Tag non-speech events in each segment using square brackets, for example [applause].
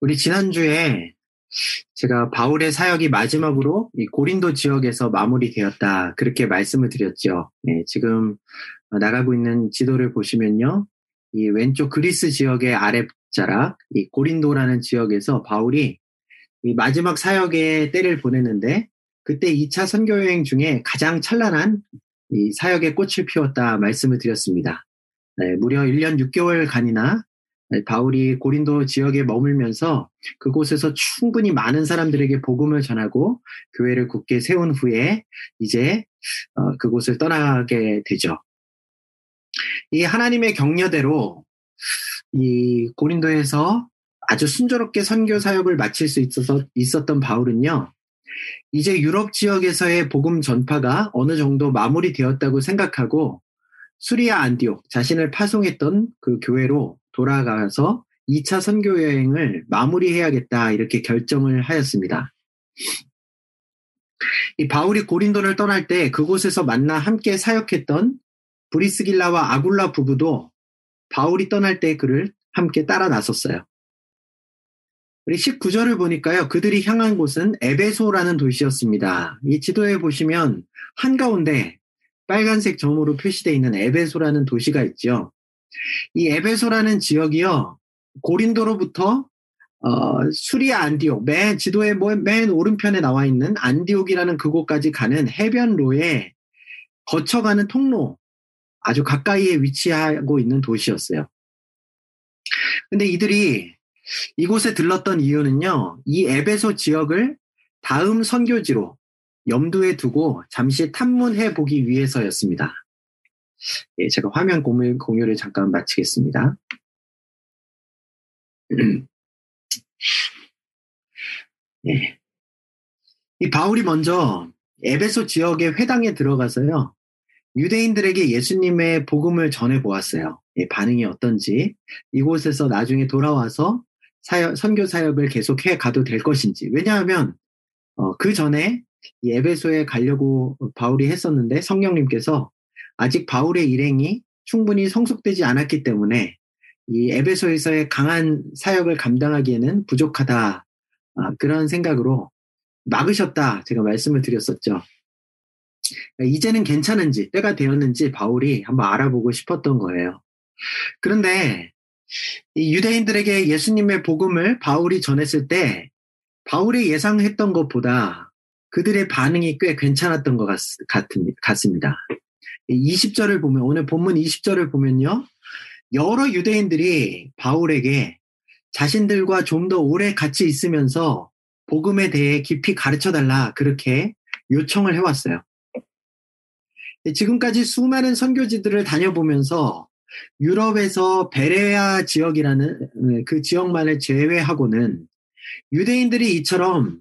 우리 지난주에 제가 바울의 사역이 마지막으로 이 고린도 지역에서 마무리되었다. 그렇게 말씀을 드렸죠. 네, 지금 나가고 있는 지도를 보시면요. 이 왼쪽 그리스 지역의 아랫자락, 이 고린도라는 지역에서 바울이 이 마지막 사역의 때를 보냈는데 그때 2차 선교 여행 중에 가장 찬란한 이 사역의 꽃을 피웠다 말씀을 드렸습니다. 네, 무려 1년 6개월 간이나 바울이 고린도 지역에 머물면서 그곳에서 충분히 많은 사람들에게 복음을 전하고 교회를 굳게 세운 후에 이제 어, 그곳을 떠나게 되죠. 이 하나님의 격려대로 이 고린도에서 아주 순조롭게 선교 사역을 마칠 수 있어서 있었던 바울은요. 이제 유럽 지역에서의 복음 전파가 어느 정도 마무리되었다고 생각하고 수리아 안디옥 자신을 파송했던 그 교회로 돌아가서 2차 선교 여행을 마무리해야겠다 이렇게 결정을 하였습니다. 이 바울이 고린도를 떠날 때 그곳에서 만나 함께 사역했던 브리스길라와 아굴라 부부도 바울이 떠날 때 그를 함께 따라 나섰어요. 우리 19절을 보니까요. 그들이 향한 곳은 에베소라는 도시였습니다. 이 지도에 보시면 한가운데 빨간색 점으로 표시되어 있는 에베소라는 도시가 있죠. 이 에베소라는 지역이요. 고린도로부터 어, 수리아 안디옥, 맨 지도의 맨 오른편에 나와 있는 안디옥이라는 그곳까지 가는 해변로에 거쳐가는 통로, 아주 가까이에 위치하고 있는 도시였어요. 근데 이들이 이곳에 들렀던 이유는요, 이 에베소 지역을 다음 선교지로 염두에 두고 잠시 탐문해 보기 위해서였습니다. 예, 제가 화면 공유, 공유를 잠깐 마치겠습니다. [clears throat] 예. 이 바울이 먼저 에베소 지역의 회당에 들어가서요. 유대인들에게 예수님의 복음을 전해 보았어요. 예, 반응이 어떤지 이곳에서 나중에 돌아와서 사역, 선교 사역을 계속해 가도 될 것인지 왜냐하면 어, 그 전에 이 에베소에 가려고 바울이 했었는데 성령님께서 아직 바울의 일행이 충분히 성숙되지 않았기 때문에 이 에베소에서의 강한 사역을 감당하기에는 부족하다. 아, 그런 생각으로 막으셨다. 제가 말씀을 드렸었죠. 이제는 괜찮은지, 때가 되었는지 바울이 한번 알아보고 싶었던 거예요. 그런데 이 유대인들에게 예수님의 복음을 바울이 전했을 때 바울이 예상했던 것보다 그들의 반응이 꽤 괜찮았던 것 같, 같습니다. 20절을 보면, 오늘 본문 20절을 보면요. 여러 유대인들이 바울에게 자신들과 좀 더 오래 같이 있으면서 복음에 대해 깊이 가르쳐 달라 그렇게 요청을 해 왔어요. 지금까지 수많은 선교지들을 다녀보면서 유럽에서 베레아 지역이라는 그 지역만을 제외하고는 유대인들이 이처럼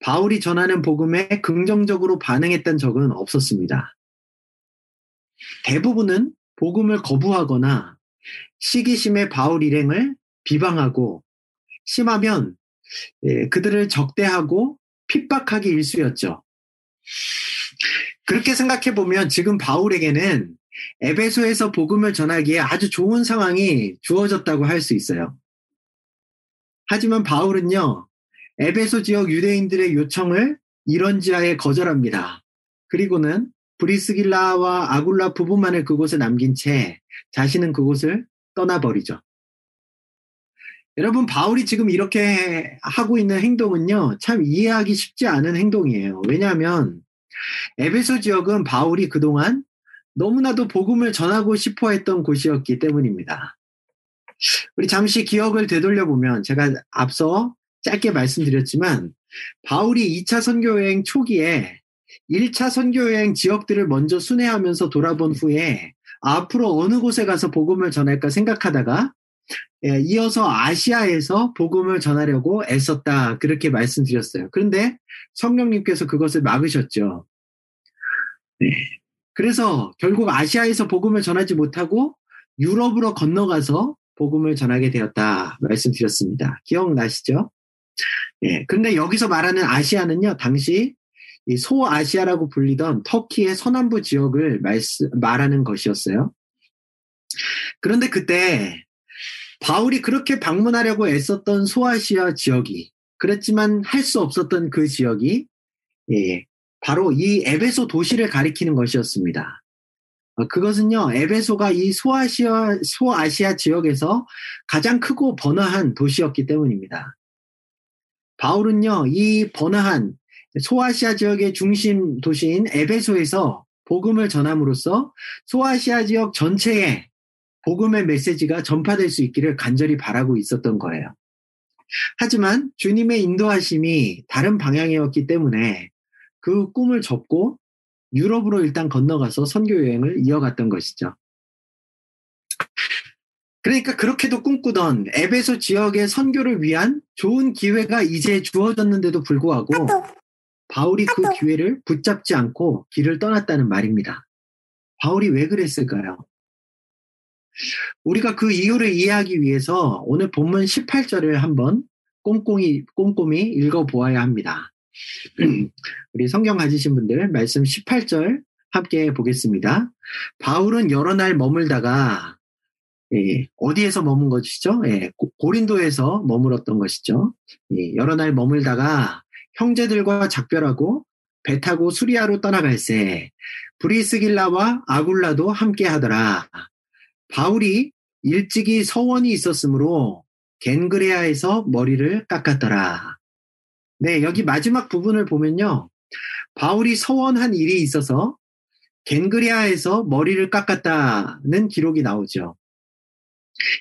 바울이 전하는 복음에 긍정적으로 반응했던 적은 없었습니다. 대부분은 복음을 거부하거나 시기심의 바울 일행을 비방하고 심하면 예, 그들을 적대하고 핍박하기 일쑤였죠. 그렇게 생각해 보면 지금 바울에게는 에베소에서 복음을 전하기에 아주 좋은 상황이 주어졌다고 할 수 있어요. 하지만 바울은요, 에베소 지역 유대인들의 요청을 이런 지하에 거절합니다. 그리고는 브리스길라와 아굴라 부부만을 그곳에 남긴 채 자신은 그곳을 떠나버리죠. 여러분, 바울이 지금 이렇게 하고 있는 행동은요, 참 이해하기 쉽지 않은 행동이에요. 왜냐하면, 에베소 지역은 바울이 그동안 너무나도 복음을 전하고 싶어 했던 곳이었기 때문입니다. 우리 잠시 기억을 되돌려 보면, 제가 앞서 짧게 말씀드렸지만, 바울이 2차 선교여행 초기에 1차 선교여행 지역들을 먼저 순회하면서 돌아본 후에 앞으로 어느 곳에 가서 복음을 전할까 생각하다가 예, 이어서 아시아에서 복음을 전하려고 애썼다. 그렇게 말씀드렸어요. 그런데 성령님께서 그것을 막으셨죠. 네. 그래서 결국 아시아에서 복음을 전하지 못하고 유럽으로 건너가서 복음을 전하게 되었다. 말씀드렸습니다. 기억나시죠? 예. 근데 여기서 말하는 아시아는요, 당시 이 소아시아라고 불리던 터키의 서남부 지역을 말스, 말하는 것이었어요. 그런데 그때 바울이 그렇게 방문하려고 애썼던 소아시아 지역이 그랬지만 할 수 없었던 그 지역이 예, 바로 이 에베소 도시를 가리키는 것이었습니다. 어, 그것은요, 에베소가 이 소아시아, 소아시아 지역에서 가장 크고 번화한 도시였기 때문입니다. 바울은요, 이 번화한 소아시아 지역의 중심 도시인 에베소에서 복음을 전함으로써 소아시아 지역 전체에 복음의 메시지가 전파될 수 있기를 간절히 바라고 있었던 거예요. 하지만 주님의 인도하심이 다른 방향이었기 때문에 그 꿈을 접고 유럽으로 일단 건너가서 선교 여행을 이어갔던 것이죠. 그러니까 그렇게도 꿈꾸던 에베소 지역의 선교를 위한 좋은 기회가 이제 주어졌는데도 불구하고 바울이 그 기회를 붙잡지 않고 길을 떠났다는 말입니다. 바울이 왜 그랬을까요? 우리가 그 이유를 이해하기 위해서 오늘 본문 18절을 한번 꼼꼼히, 꼼꼼히 읽어보아야 합니다. [clears throat] 우리 성경 가지신 분들 말씀 18절 함께 보겠습니다. 바울은 여러 날 머물다가 예, 어디에서 머문 것이죠? 예, 고 린도에서 머물었던 것이죠. 예, 여러 날 머물다가 형제들과 작별하고 배 타고 수리아로 떠나갈새 브리스길라와 아굴라도 함께 하더라. 바울이 일찍이 서원이 있었으므로 겐그레아에서 머리를 깎았더라. 네, 여기 마지막 부분을 보면요. 바울이 서원한 일이 있어서 겐그레아에서 머리를 깎았다는 기록이 나오죠.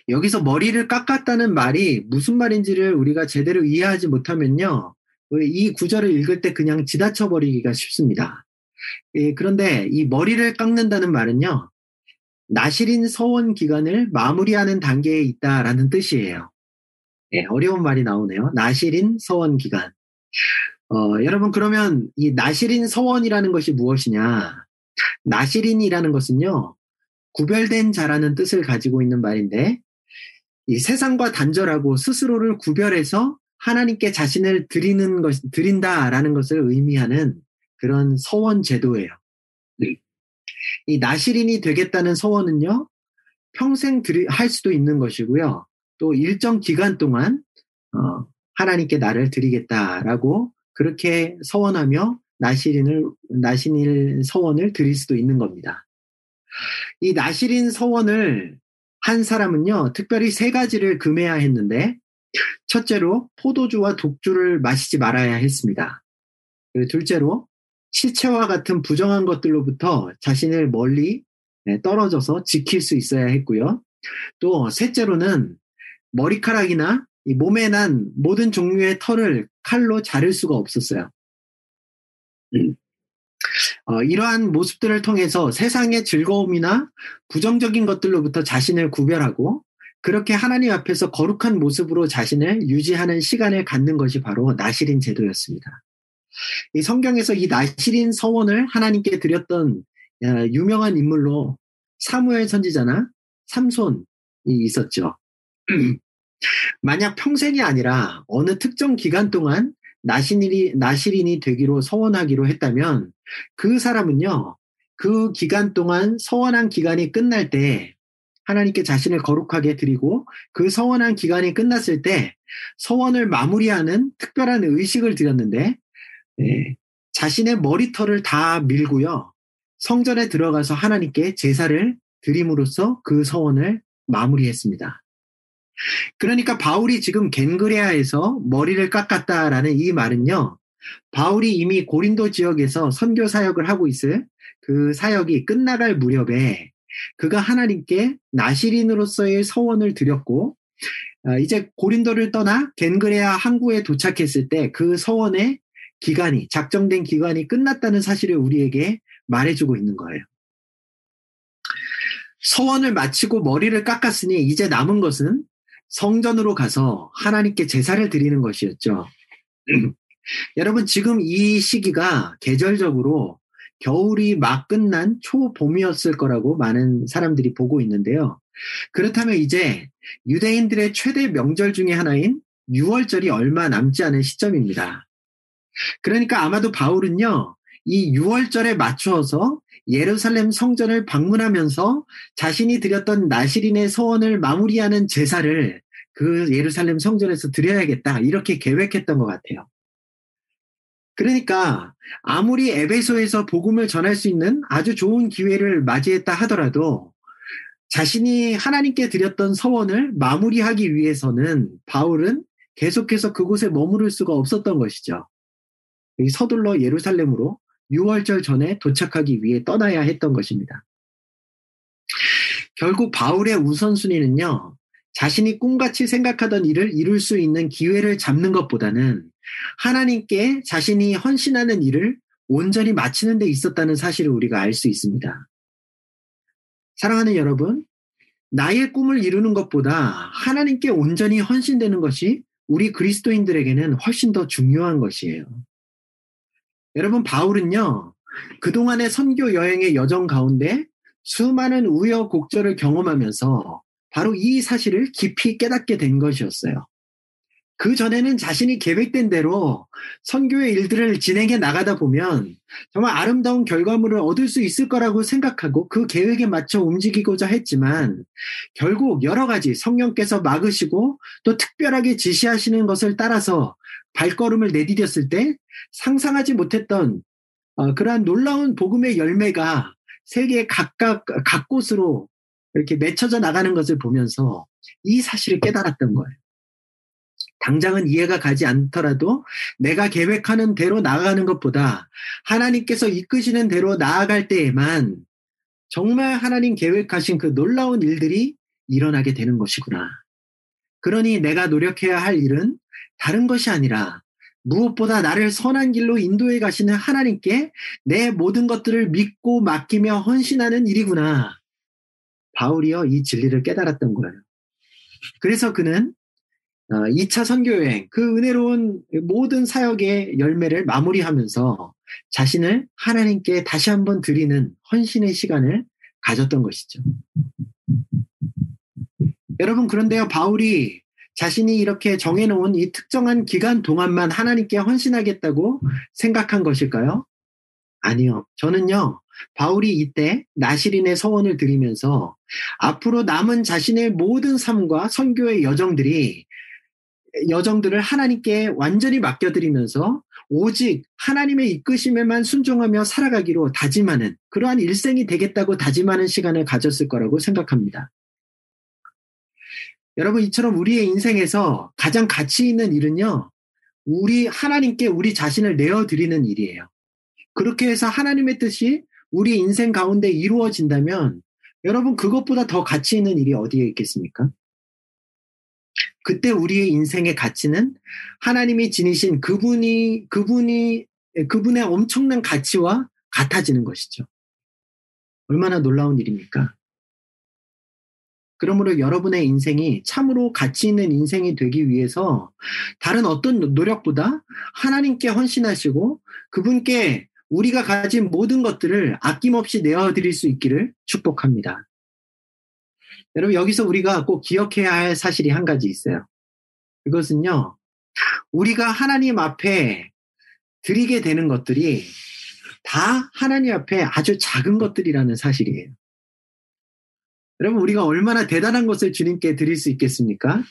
여기서 머리를 깎았다는 말이 무슨 말인지를 우리가 제대로 이해하지 못하면요. 이 구절을 읽을 때 그냥 지나쳐 버리기가 쉽습니다. 예, 그런데 이 머리를 깎는다는 말은요. 나실인 서원 기간을 마무리하는 단계에 있다라는 뜻이에요. 예, 어려운 말이 나오네요. 나실인 서원 기간. 어, 여러분 그러면 이 나실인 서원이라는 것이 무엇이냐? 나실인이라는 것은요. 구별된 자라는 뜻을 가지고 있는 말인데 이 세상과 단절하고 스스로를 구별해서 하나님께 자신을 드리는 것, 드린다라는 것을 의미하는 그런 서원 제도예요. 네. 이 나시린이 되겠다는 서원은요, 평생 드리, 할 수도 있는 것이고요. 또 일정 기간 동안, 어, 하나님께 나를 드리겠다라고 그렇게 서원하며 나시린을, 나시린 서원을 드릴 수도 있는 겁니다. 이 나시린 서원을 한 사람은요, 특별히 세 가지를 금해야 했는데, 첫째로 포도주와 독주를 마시지 말아야 했습니다. 둘째로 시체와 같은 부정한 것들로부터 자신을 멀리 네, 떨어져서 지킬 수 있어야 했고요. 또 셋째로는 머리카락이나 몸에 난 모든 종류의 털을 칼로 자를 수가 없었어요. 음. 어, 이러한 모습들을 통해서 세상의 즐거움이나 부정적인 것들로부터 자신을 구별하고 그렇게 하나님 앞에서 거룩한 모습으로 자신을 유지하는 시간을 갖는 것이 바로 나시린 제도였습니다. 이 성경에서 이 나시린 서원을 하나님께 드렸던 어, 유명한 인물로 사무엘 선지자나 삼손이 있었죠. [clears throat] 만약 평생이 아니라 어느 특정 기간 동안 나시린이, 나시린이 되기로 서원하기로 했다면 그 사람은요, 그 기간 동안 서원한 기간이 끝날 때 하나님께 자신을 거룩하게 드리고 그 서원한 기간이 끝났을 때 서원을 마무리하는 특별한 의식을 드렸는데 예, 자신의 머리털을 다 밀고요. 성전에 들어가서 하나님께 제사를 드림으로써 그 서원을 마무리했습니다. 그러니까 바울이 지금 겐그레아에서 머리를 깎았다라는 이 말은요. 바울이 이미 고린도 지역에서 선교 사역을 하고 있을 그 사역이 끝나갈 무렵에 그가 하나님께 나시린으로서의 서원을 드렸고 어, 이제 고린도를 떠나 겐그레아 항구에 도착했을 때 그 서원의 기간이 작정된 기간이 끝났다는 사실을 우리에게 말해주고 있는 거예요. 서원을 마치고 머리를 깎았으니 이제 남은 것은 성전으로 가서 하나님께 제사를 드리는 것이었죠. [clears throat] 여러분 지금 이 시기가 계절적으로 겨울이 막 끝난 초봄이었을 거라고 많은 사람들이 보고 있는데요. 그렇다면 이제 유대인들의 최대 명절 중의 하나인 6월절이 얼마 남지 않은 시점입니다. 그러니까 아마도 바울은요, 이 6월절에 맞추어서 예루살렘 성전을 방문하면서 자신이 드렸던 나시린의 소원을 마무리하는 제사를 그 예루살렘 성전에서 드려야겠다. 이렇게 계획했던 것 같아요. 그러니까 아무리 에베소에서 복음을 전할 수 있는 아주 좋은 기회를 맞이했다 하더라도 자신이 하나님께 드렸던 서원을 마무리하기 위해서는 바울은 계속해서 그곳에 머무를 수가 없었던 것이죠. 서둘러 예루살렘으로 6월절 전에 도착하기 위해 떠나야 했던 것입니다. 결국 바울의 우선순위는요, 자신이 꿈같이 생각하던 일을 이룰 수 있는 기회를 잡는 것보다는 하나님께 자신이 헌신하는 일을 온전히 마치는 데 있었다는 사실을 우리가 알 수 있습니다. 사랑하는 여러분, 나의 꿈을 이루는 것보다 하나님께 온전히 헌신되는 것이 우리 그리스도인들에게는 훨씬 더 중요한 것이에요. 여러분, 바울은요, 그동안의 선교 여행의 여정 가운데 수많은 우여곡절을 경험하면서 바로 이 사실을 깊이 깨닫게 된 것이었어요. 그 전에는 자신이 계획된 대로 선교의 일들을 진행해 나가다 보면 정말 아름다운 결과물을 얻을 수 있을 거라고 생각하고 그 계획에 맞춰 움직이고자 했지만 결국 여러 가지 성령께서 막으시고 또 특별하게 지시하시는 것을 따라서 발걸음을 내디뎠을 때 상상하지 못했던 어, 그러한 놀라운 복음의 열매가 세계 각각 각 곳으로 이렇게 맺혀져 나가는 것을 보면서 이 사실을 깨달았던 거예요. 당장은 이해가 가지 않더라도 내가 계획하는 대로 나아가는 것보다 하나님께서 이끄시는 대로 나아갈 때에만 정말 하나님 계획하신 그 놀라운 일들이 일어나게 되는 것이구나. 그러니 내가 노력해야 할 일은 다른 것이 아니라 무엇보다 나를 선한 길로 인도해 가시는 하나님께 내 모든 것들을 믿고 맡기며 헌신하는 일이구나. 바울이요, 이 진리를 깨달았던 거예요. 그래서 그는 2차 어, 선교여행, 그 은혜로운 모든 사역의 열매를 마무리하면서 자신을 하나님께 다시 한번 드리는 헌신의 시간을 가졌던 것이죠. 여러분, 그런데요, 바울이 자신이 이렇게 정해놓은 이 특정한 기간 동안만 하나님께 헌신하겠다고 생각한 것일까요? 아니요. 저는요, 바울이 이때 나시린의 서원을 드리면서 앞으로 남은 자신의 모든 삶과 선교의 여정들이 여정들을 하나님께 완전히 맡겨드리면서 오직 하나님의 이끄심에만 순종하며 살아가기로 다짐하는 그러한 일생이 되겠다고 다짐하는 시간을 가졌을 거라고 생각합니다. 여러분, 이처럼 우리의 인생에서 가장 가치 있는 일은요, 우리 하나님께 우리 자신을 내어 드리는 일이에요. 그렇게 해서 하나님의 뜻이 우리 인생 가운데 이루어진다면 여러분 그것보다 더 가치 있는 일이 어디에 있겠습니까? 그때 우리의 인생의 가치는 하나님이 지니신 그분이 그분이 그분의 엄청난 가치와 같아지는 것이죠. 얼마나 놀라운 일입니까? 그러므로 여러분의 인생이 참으로 가치 있는 인생이 되기 위해서 다른 어떤 노력보다 하나님께 헌신하시고 그분께 우리가 가진 모든 것들을 아낌없이 내어드릴 수 있기를 축복합니다. 여러분, 여기서 우리가 꼭 기억해야 할 사실이 한 가지 있어요. 그것은요, 우리가 하나님 앞에 드리게 되는 것들이 다 하나님 앞에 아주 작은 것들이라는 사실이에요. 여러분, 우리가 얼마나 대단한 것을 주님께 드릴 수 있겠습니까?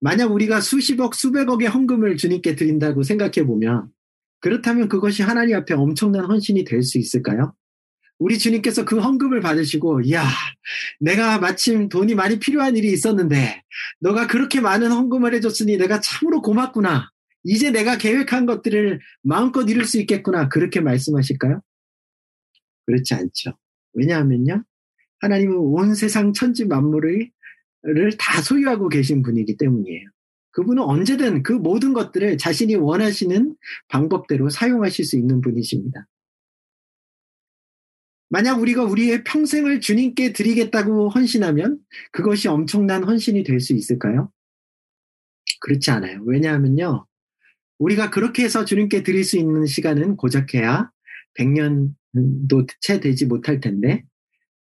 만약 우리가 수십억, 수백억의 헌금을 주님께 드린다고 생각해 보면, 그렇다면 그것이 하나님 앞에 엄청난 헌신이 될 수 있을까요? 우리 주님께서 그 헌금을 받으시고, 야, 내가 마침 돈이 많이 필요한 일이 있었는데, 너가 그렇게 많은 헌금을 해줬으니 내가 참으로 고맙구나. 이제 내가 계획한 것들을 마음껏 이룰 수 있겠구나. 그렇게 말씀하실까요? 그렇지 않죠. 왜냐하면요. 하나님은 온 세상 천지 만물을 다 소유하고 계신 분이기 때문이에요. 그분은 언제든 그 모든 것들을 자신이 원하시는 방법대로 사용하실 수 있는 분이십니다. 만약 우리가 우리의 평생을 주님께 드리겠다고 헌신하면 그것이 엄청난 헌신이 될 수 있을까요? 그렇지 않아요. 왜냐하면요. 우리가 그렇게 해서 주님께 드릴 수 있는 시간은 고작해야 100년도 채 되지 못할 텐데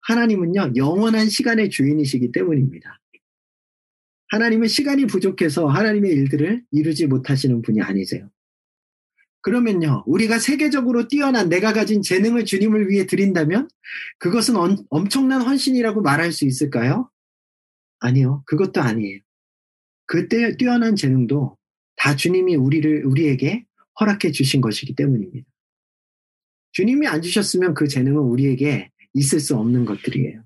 하나님은요, 영원한 시간의 주인이시기 때문입니다. 하나님은 시간이 부족해서 하나님의 일들을 이루지 못하시는 분이 아니세요. 그러면요, 우리가 세계적으로 뛰어난 내가 가진 재능을 주님을 위해 드린다면 그것은 엄, 엄청난 헌신이라고 말할 수 있을까요? 아니요, 그것도 아니에요. 그때 뛰어난 재능도 다 주님이 우리를, 우리에게 허락해 주신 것이기 때문입니다. 주님이 안 주셨으면 그 재능은 우리에게 있을 수 없는 것들이에요.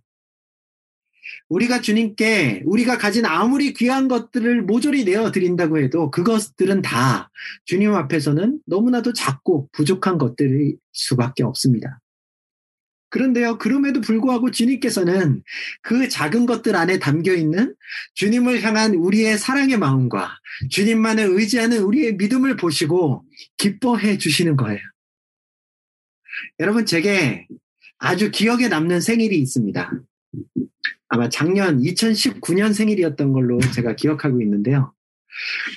우리가 주님께 우리가 가진 아무리 귀한 것들을 모조리 내어 드린다고 해도 그것들은 다 주님 앞에서는 너무나도 작고 부족한 것들일 수밖에 없습니다. 그런데요, 그럼에도 불구하고 주님께서는 그 작은 것들 안에 담겨 있는 주님을 향한 우리의 사랑의 마음과 주님만을 의지하는 우리의 믿음을 보시고 기뻐해 주시는 거예요. 여러분, 제게 아주 기억에 남는 생일이 있습니다. 아마 작년 2019년 생일이었던 걸로 [laughs] 제가 기억하고 있는데요.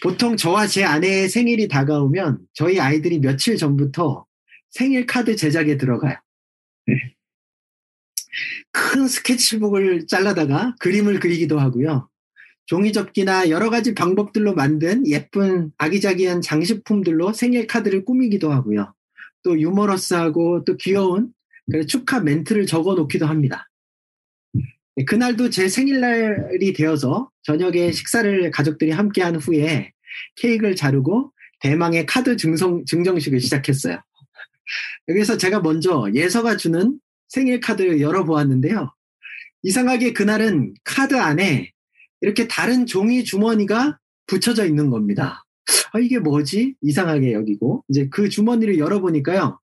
보통 저와 제 아내의 생일이 다가오면 저희 아이들이 며칠 전부터 생일 카드 제작에 들어가요. 네. 큰 스케치북을 잘라다가 그림을 그리기도 하고요. 종이접기나 여러 가지 방법들로 만든 예쁜 아기자기한 장식품들로 생일 카드를 꾸미기도 하고요. 또 유머러스하고 또 귀여운 축하 멘트를 적어 놓기도 합니다. 네, 그날도 제 생일날이 되어서 저녁에 식사를 가족들이 함께 한 후에 케이크를 자르고 대망의 카드 증성, 증정식을 시작했어요. 여기서 제가 먼저 예서가 주는 생일 카드를 열어보았는데요. 이상하게 그날은 카드 안에 이렇게 다른 종이 주머니가 붙여져 있는 겁니다. 아, 이게 뭐지? 이상하게 여기고. 이제 그 주머니를 열어보니까요.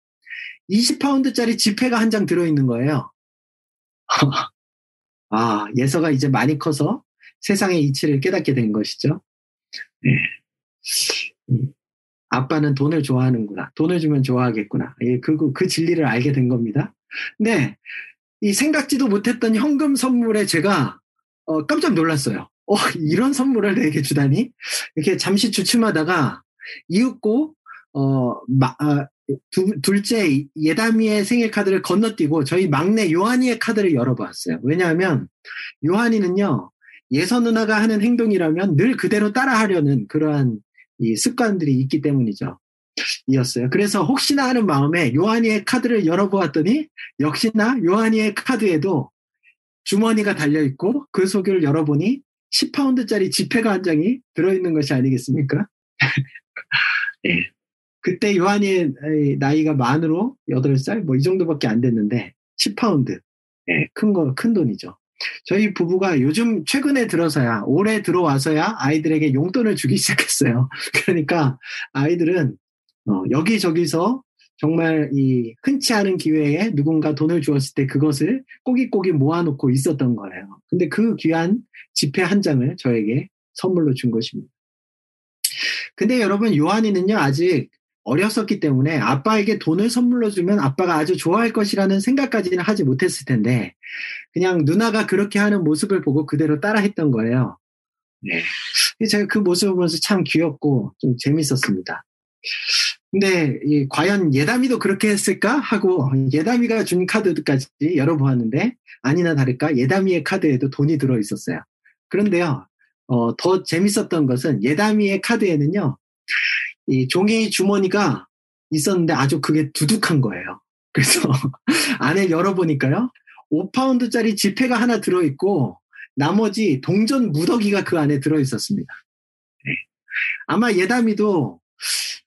20파운드짜리 지폐가 한 장 들어있는 거예요. [laughs] 아, 예서가 이제 많이 커서 세상의 이치를 깨닫게 된 것이죠. 네. 아빠는 돈을 좋아하는구나. 돈을 주면 좋아하겠구나. 예, 그, 그 진리를 알게 된 겁니다. 근데 이 생각지도 못했던 현금 선물에 제가 어, 깜짝 놀랐어요. 어, 이런 선물을 내게 주다니? 이렇게 잠시 주춤하다가 이윽고, 어, 마, 아, 두, 둘째 예담이의 생일 카드를 건너뛰고 저희 막내 요한이의 카드를 열어보았어요. 왜냐하면 요한이는요 예서 누나가 하는 행동이라면 늘 그대로 따라하려는 그러한 이 습관들이 있기 때문이죠. 이었어요. 그래서 혹시나 하는 마음에 요한이의 카드를 열어보았더니 역시나 요한이의 카드에도 주머니가 달려있고 그 속을 열어보니 10파운드짜리 지폐가 한 장이 들어있는 것이 아니겠습니까? 네. [laughs] 그때 요한이의 나이가 만으로 8살 뭐 이 정도밖에 안 됐는데 10파운드. 예, 큰 거, 큰 돈이죠. 저희 부부가 요즘 최근에 들어서야, 올해 들어와서야 아이들에게 용돈을 주기 [laughs] 시작했어요. 그러니까 아이들은 어, 여기저기서 정말 이 흔치 않은 기회에 누군가 돈을 주었을 때 그것을 꼬깃꼬깃 모아놓고 있었던 거예요. 근데 그 귀한 지폐 한 장을 저에게 선물로 준 것입니다. 근데 여러분, 요한이는요, 아직 어렸었기 때문에 아빠에게 돈을 선물로 주면 아빠가 아주 좋아할 것이라는 생각까지는 하지 못했을 텐데 그냥 누나가 그렇게 하는 모습을 보고 그대로 따라했던 거예요. 네. 제가 그 모습을 보면서 참 귀엽고 좀 재밌었습니다. 근데 이, 과연 예담이도 그렇게 했을까 하고 예담이가 준 카드까지 열어보았는데 아니나 다를까 예담이의 카드에도 돈이 들어 있었어요. 그런데요, 어, 더 재밌었던 것은 예담이의 카드에는요 이 종이 주머니가 있었는데 아주 그게 두둑한 거예요. 그래서 [laughs] 안에 열어보니까요. 5파운드짜리 지폐가 하나 들어있고 나머지 동전 무더기가 그 안에 들어있었습니다. 네. 아마 예담이도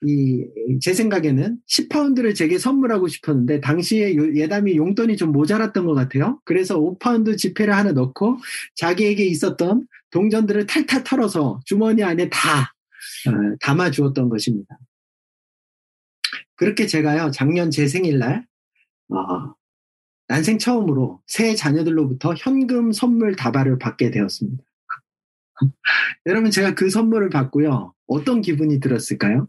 이, 제 생각에는 10파운드를 제게 선물하고 싶었는데, 당시에 예담이 용돈이 좀 모자랐던 것 같아요. 그래서 5파운드 지폐를 하나 넣고, 자기에게 있었던 동전들을 탈탈 털어서 주머니 안에 다 어, 담아 주었던 것입니다. 그렇게 제가요, 작년 제 생일날, 어, 난생 처음으로 새 자녀들로부터 현금 선물 다발을 받게 되었습니다. [laughs] 여러분, 제가 그 선물을 받고요, 어떤 기분이 들었을까요?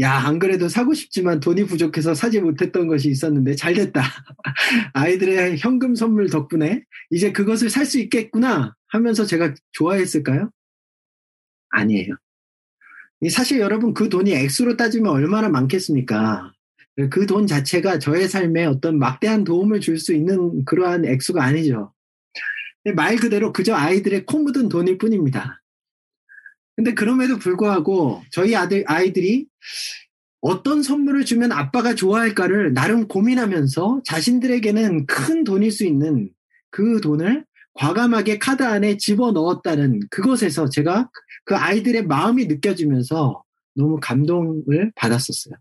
야, 안 그래도 사고 싶지만 돈이 부족해서 사지 못했던 것이 있었는데 잘 됐다. [laughs] 아이들의 현금 선물 덕분에 이제 그것을 살 수 있겠구나 하면서 제가 좋아했을까요? 아니에요. 사실 여러분 그 돈이 액수로 따지면 얼마나 많겠습니까? 그 돈 자체가 저의 삶에 어떤 막대한 도움을 줄 수 있는 그러한 액수가 아니죠. 말 그대로 그저 아이들의 코 묻은 돈일 뿐입니다. 근데 그럼에도 불구하고 저희 아들, 아이들이 어떤 선물을 주면 아빠가 좋아할까를 나름 고민하면서 자신들에게는 큰 돈일 수 있는 그 돈을 과감하게 카드 안에 집어 넣었다는 그것에서 제가 그 아이들의 마음이 느껴지면서 너무 감동을 받았었어요.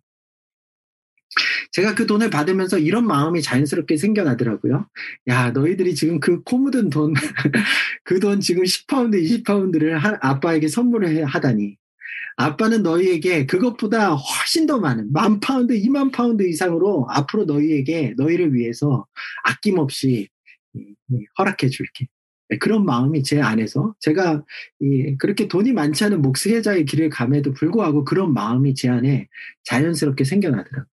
제가 그 돈을 받으면서 이런 마음이 자연스럽게 생겨나더라고요. 야, 너희들이 지금 그 코 묻은 돈, [laughs] 그 돈 지금 10파운드, 20파운드를 아빠에게 선물을 하다니. 아빠는 너희에게 그것보다 훨씬 더 많은 만 파운드, 2만 파운드 이상으로 앞으로 너희에게 너희를 위해서 아낌없이 허락해 줄게. 네, 그런 마음이 제 안에서 제가 그렇게 돈이 많지 않은 목수회자의 길을 감에도 불구하고 그런 마음이 제 안에 자연스럽게 생겨나더라고요.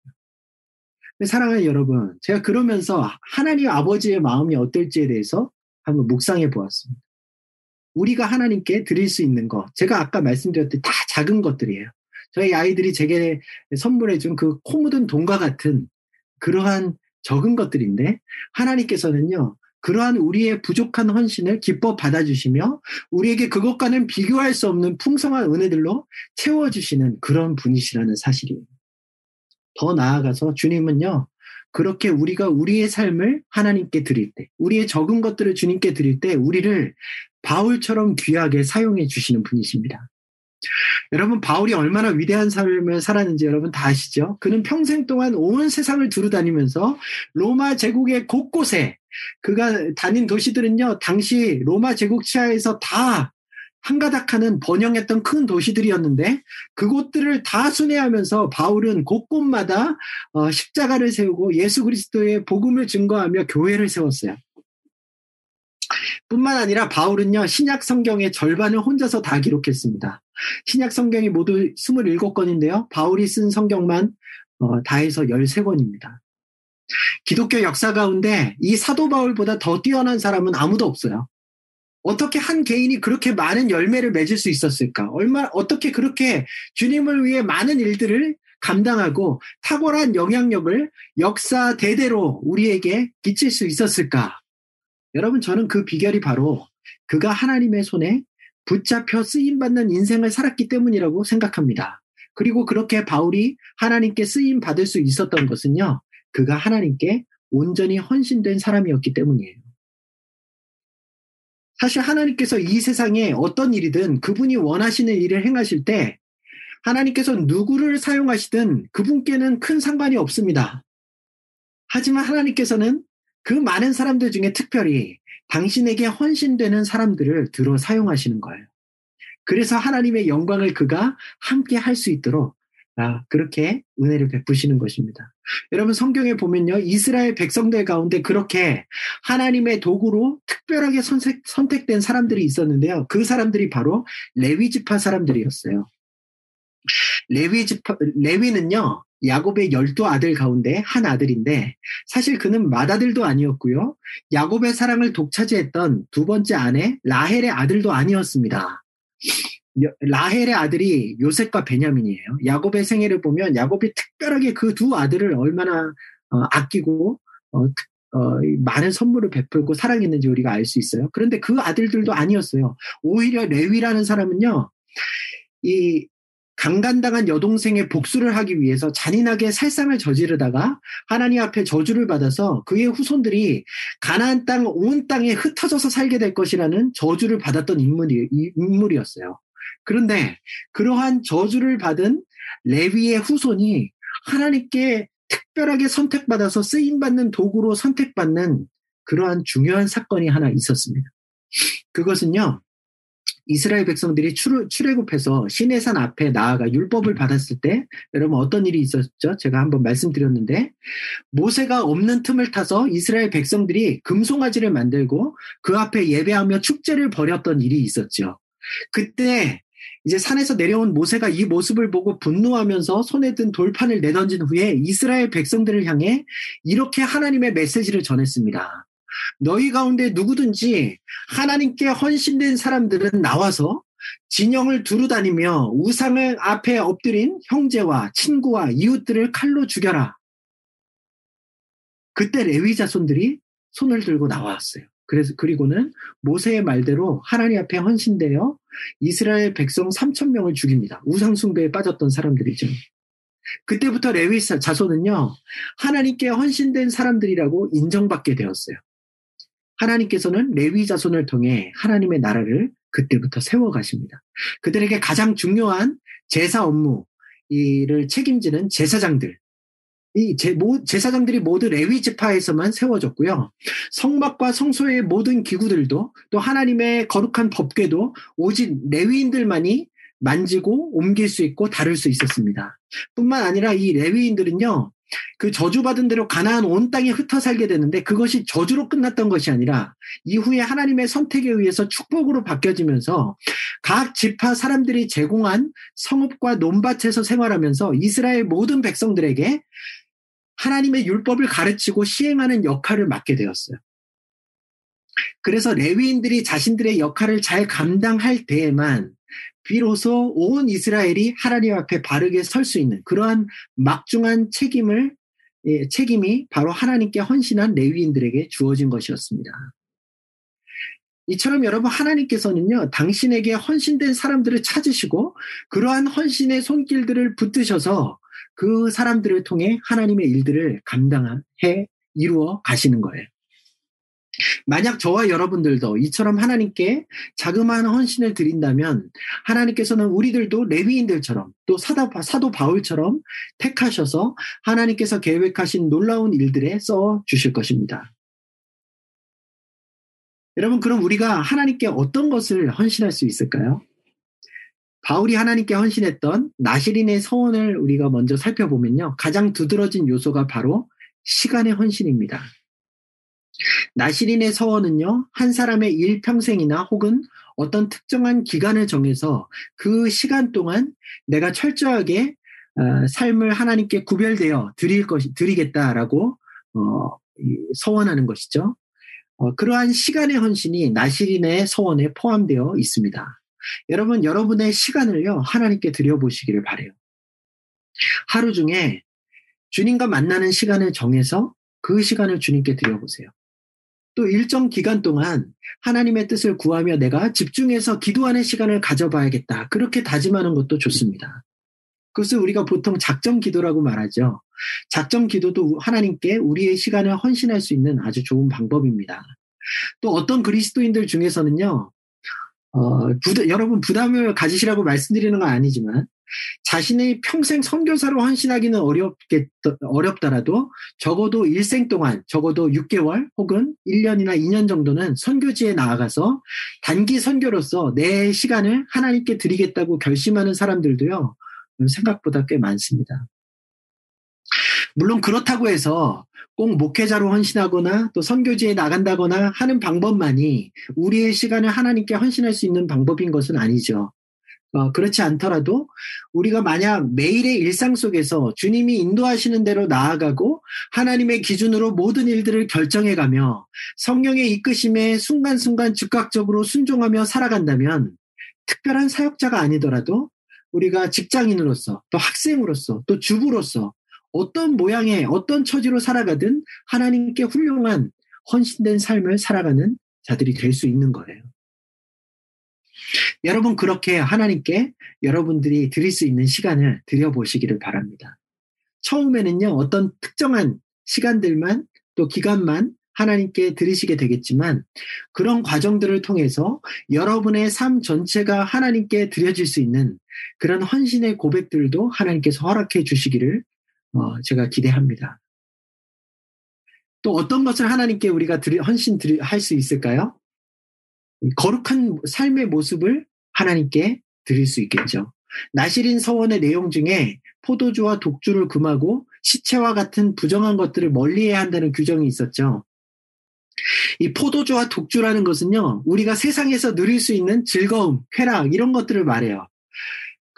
사랑하는 여러분, 제가 그러면서 하나님 아버지의 마음이 어떨지에 대해서 한번 묵상해 보았습니다. 우리가 하나님께 드릴 수 있는 것, 제가 아까 말씀드렸듯이 다 작은 것들이에요. 저희 아이들이 제게 선물해 준 그 코 묻은 돈과 같은 그러한 적은 것들인데 하나님께서는요. 그러한 우리의 부족한 헌신을 기뻐 받아주시며 우리에게 그것과는 비교할 수 없는 풍성한 은혜들로 채워주시는 그런 분이시라는 사실이에요. 더 나아가서 주님은요, 그렇게 우리가 우리의 삶을 하나님께 드릴 때, 우리의 적은 것들을 주님께 드릴 때, 우리를 바울처럼 귀하게 사용해 주시는 분이십니다. 여러분, 바울이 얼마나 위대한 삶을 살았는지 여러분 다 아시죠? 그는 평생 동안 온 세상을 두루다니면서 로마 제국의 곳곳에 그가 다닌 도시들은요, 당시 로마 제국 치하에서 다 한가닥하는 번영했던 큰 도시들이었는데 그곳들을 다 순회하면서 바울은 곳곳마다 어, 십자가를 세우고 예수 그리스도의 복음을 증거하며 교회를 세웠어요. 뿐만 아니라 바울은요, 신약 성경의 절반을 혼자서 다 기록했습니다. 신약 성경이 모두 27권인데요. 바울이 쓴 성경만 어, 다 해서 13권입니다. 기독교 역사 가운데 이 사도 바울보다 더 뛰어난 사람은 아무도 없어요. 어떻게 한 개인이 그렇게 많은 열매를 맺을 수 있었을까? 얼마 어떻게 그렇게 주님을 위해 많은 일들을 감당하고 탁월한 영향력을 역사 대대로 우리에게 끼칠 수 있었을까? 여러분 저는 그 비결이 바로 그가 하나님의 손에 붙잡혀 쓰임 받는 인생을 살았기 때문이라고 생각합니다. 그리고 그렇게 바울이 하나님께 쓰임 받을 수 있었던 것은요. 그가 하나님께 온전히 헌신된 사람이었기 때문이에요. 사실 하나님께서 이 세상에 어떤 일이든 그분이 원하시는 일을 행하실 때 하나님께서 누구를 사용하시든 그분께는 큰 상관이 없습니다. 하지만 하나님께서는 그 많은 사람들 중에 특별히 당신에게 헌신되는 사람들을 들어 사용하시는 거예요. 그래서 하나님의 영광을 그가 함께 할 수 있도록 아, 그렇게 은혜를 베푸시는 것입니다. 여러분 성경에 보면요. 이스라엘 백성들 가운데 그렇게 하나님의 도구로 특별하게 선택, 선택된 사람들이 있었는데요. 그 사람들이 바로 레위 지파 사람들이었어요. 레위 지파 레위는요. 야곱의 열두 아들 가운데 한 아들인데 사실 그는 맏아들도 아니었고요. 야곱의 사랑을 독차지했던 두 번째 아내 라헬의 아들도 아니었습니다. 라헬의 아들이 요셉과 베냐민이에요. 야곱의 생애를 보면 야곱이 특별하게 그 두 아들을 얼마나 어, 아끼고 어, 어, 많은 선물을 베풀고 사랑했는지 우리가 알 수 있어요. 그런데 그 아들들도 아니었어요. 오히려 레위라는 사람은요, 이 강간당한 여동생의 복수를 하기 위해서 잔인하게 살상을 저지르다가 하나님 앞에 저주를 받아서 그의 후손들이 가나안 땅 온 땅에 흩어져서 살게 될 것이라는 저주를 받았던 인물이, 인물이었어요. 그런데 그러한 저주를 받은 레위의 후손이 하나님께 특별하게 선택받아서 쓰임받는 도구로 선택받는 그러한 중요한 사건이 하나 있었습니다. 그것은요, 이스라엘 백성들이 출, 출애굽해서 시내산 앞에 나아가 율법을 받았을 때 여러분 어떤 일이 있었죠? 제가 한번 말씀드렸는데 모세가 없는 틈을 타서 이스라엘 백성들이 금송아지를 만들고 그 앞에 예배하며 축제를 벌였던 일이 있었죠. 그때 이제 산에서 내려온 모세가 이 모습을 보고 분노하면서 손에 든 돌판을 내던진 후에 이스라엘 백성들을 향해 이렇게 하나님의 메시지를 전했습니다. 너희 가운데 누구든지 하나님께 헌신된 사람들은 나와서 진영을 두루 다니며 우상을 앞에 엎드린 형제와 친구와 이웃들을 칼로 죽여라. 그때 레위 자손들이 손을 들고 나왔어요. 그래서 그리고는 모세의 말대로 하나님 앞에 헌신되어 이스라엘 백성 3천 명을 죽입니다. 우상 숭배에 빠졌던 사람들이죠. 그때부터 레위 자손은요, 하나님께 헌신된 사람들이라고 인정받게 되었어요. 하나님께서는 레위 자손을 통해 하나님의 나라를 그때부터 세워 가십니다. 그들에게 가장 중요한 제사 업무, 이를 책임지는 제사장들, 이 제, 모, 제사장들이 모두 레위 지파에서만 세워졌고요. 성막과 성소의 모든 기구들도 또 하나님의 거룩한 법궤도 오직 레위인들만이 만지고 옮길 수 있고 다룰 수 있었습니다. 뿐만 아니라 이 레위인들은요. 그 저주받은 대로 가나안 온 땅에 흩어 살게 되는데 그것이 저주로 끝났던 것이 아니라 이후에 하나님의 선택에 의해서 축복으로 바뀌어지면서 각 지파 사람들이 제공한 성읍과 논밭에서 생활하면서 이스라엘 모든 백성들에게 하나님의 율법을 가르치고 시행하는 역할을 맡게 되었어요. 그래서 레위인들이 자신들의 역할을 잘 감당할 때에만 비로소 온 이스라엘이 하나님 앞에 바르게 설 수 있는 그러한 막중한 책임을 예, 책임이 바로 하나님께 헌신한 레위인들에게 주어진 것이었습니다. 이처럼 여러분 하나님께서는요 당신에게 헌신된 사람들을 찾으시고 그러한 헌신의 손길들을 붙드셔서 그 사람들을 통해 하나님의 일들을 감당해 이루어 가시는 거예요. 만약 저와 여러분들도 이처럼 하나님께 자그마한 헌신을 드린다면 하나님께서는 우리들도 레위인들처럼 또 사도, 사도 바울처럼 택하셔서 하나님께서 계획하신 놀라운 일들에 써 주실 것입니다. 여러분, 그럼 우리가 하나님께 어떤 것을 헌신할 수 있을까요? 바울이 하나님께 헌신했던 나시린의 서원을 우리가 먼저 살펴보면요. 가장 두드러진 요소가 바로 시간의 헌신입니다. 나시린의 서원은요, 한 사람의 일평생이나 혹은 어떤 특정한 기간을 정해서 그 시간 동안 내가 철저하게 어, 삶을 하나님께 구별되어 드릴 것이, 드리겠다라고, 어, 서원하는 것이죠. 어, 그러한 시간의 헌신이 나시린의 서원에 포함되어 있습니다. 여러분, 여러분의 시간을요, 하나님께 드려보시기를 바래요. 하루 중에 주님과 만나는 시간을 정해서 그 시간을 주님께 드려보세요. 또 일정 기간 동안 하나님의 뜻을 구하며 내가 집중해서 기도하는 시간을 가져봐야겠다. 그렇게 다짐하는 것도 좋습니다. 그것을 우리가 보통 작정 기도라고 말하죠. 작정 기도도 하나님께 우리의 시간을 헌신할 수 있는 아주 좋은 방법입니다. 또 어떤 그리스도인들 중에서는요, 어, 부담, 여러분 부담을 가지시라고 말씀드리는 건 아니지만 자신의 평생 선교사로 헌신하기는 어렵겠, 어렵더라도 적어도 일생 동안 적어도 6개월 혹은 1년이나 2년 정도는 선교지에 나아가서 단기 선교로서 내 시간을 하나님께 드리겠다고 결심하는 사람들도요, 생각보다 꽤 많습니다. 물론 그렇다고 해서 꼭 목회자로 헌신하거나 또 선교지에 나간다거나 하는 방법만이 우리의 시간을 하나님께 헌신할 수 있는 방법인 것은 아니죠. 어, 그렇지 않더라도 우리가 만약 매일의 일상 속에서 주님이 인도하시는 대로 나아가고 하나님의 기준으로 모든 일들을 결정해가며 성령의 이끄심에 순간순간 즉각적으로 순종하며 살아간다면 특별한 사역자가 아니더라도 우리가 직장인으로서 또 학생으로서 또 주부로서 어떤 모양의 어떤 처지로 살아가든 하나님께 훌륭한 헌신된 삶을 살아가는 자들이 될 수 있는 거예요. 여러분 그렇게 하나님께 여러분들이 드릴 수 있는 시간을 드려보시기를 바랍니다. 처음에는요, 어떤 특정한 시간들만 또 기간만 하나님께 드리시게 되겠지만 그런 과정들을 통해서 여러분의 삶 전체가 하나님께 드려질 수 있는 그런 헌신의 고백들도 하나님께서 허락해 주시기를 어, 제가 기대합니다. 또 어떤 것을 하나님께 우리가 드리, 헌신 할 수 있을까요? 거룩한 삶의 모습을 하나님께 드릴 수 있겠죠. 나시린 서원의 내용 중에 포도주와 독주를 금하고 시체와 같은 부정한 것들을 멀리해야 한다는 규정이 있었죠. 이 포도주와 독주라는 것은요, 우리가 세상에서 누릴 수 있는 즐거움, 쾌락, 이런 것들을 말해요.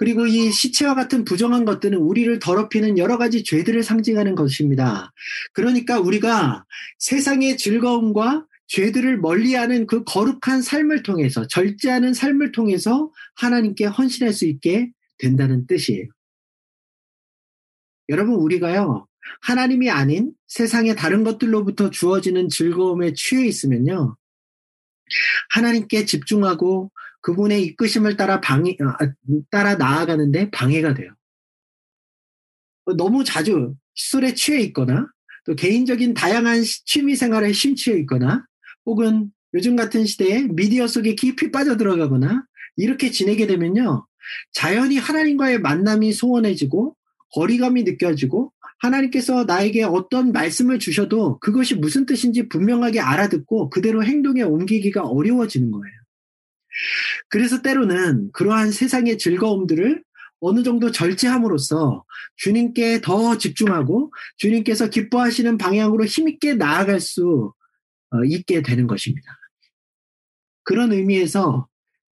그리고 이 시체와 같은 부정한 것들은 우리를 더럽히는 여러 가지 죄들을 상징하는 것입니다. 그러니까 우리가 세상의 즐거움과 죄들을 멀리하는 그 거룩한 삶을 통해서 절제하는 삶을 통해서 하나님께 헌신할 수 있게 된다는 뜻이에요. 여러분 우리가요 하나님이 아닌 세상의 다른 것들로부터 주어지는 즐거움에 취해 있으면요 하나님께 집중하고 그분의 이끄심을 따라 방해, 아, 따라 나아가는데 방해가 돼요. 너무 자주 술에 취해 있거나 또 개인적인 다양한 취미 생활에 심취해 있거나 혹은 요즘 같은 시대에 미디어 속에 깊이 빠져들어가거나 이렇게 지내게 되면요. 자연히 하나님과의 만남이 소원해지고 거리감이 느껴지고 하나님께서 나에게 어떤 말씀을 주셔도 그것이 무슨 뜻인지 분명하게 알아듣고 그대로 행동에 옮기기가 어려워지는 거예요. 그래서 때로는 그러한 세상의 즐거움들을 어느 정도 절제함으로써 주님께 더 집중하고 주님께서 기뻐하시는 방향으로 힘있게 나아갈 수 어, 있게 되는 것입니다. 그런 의미에서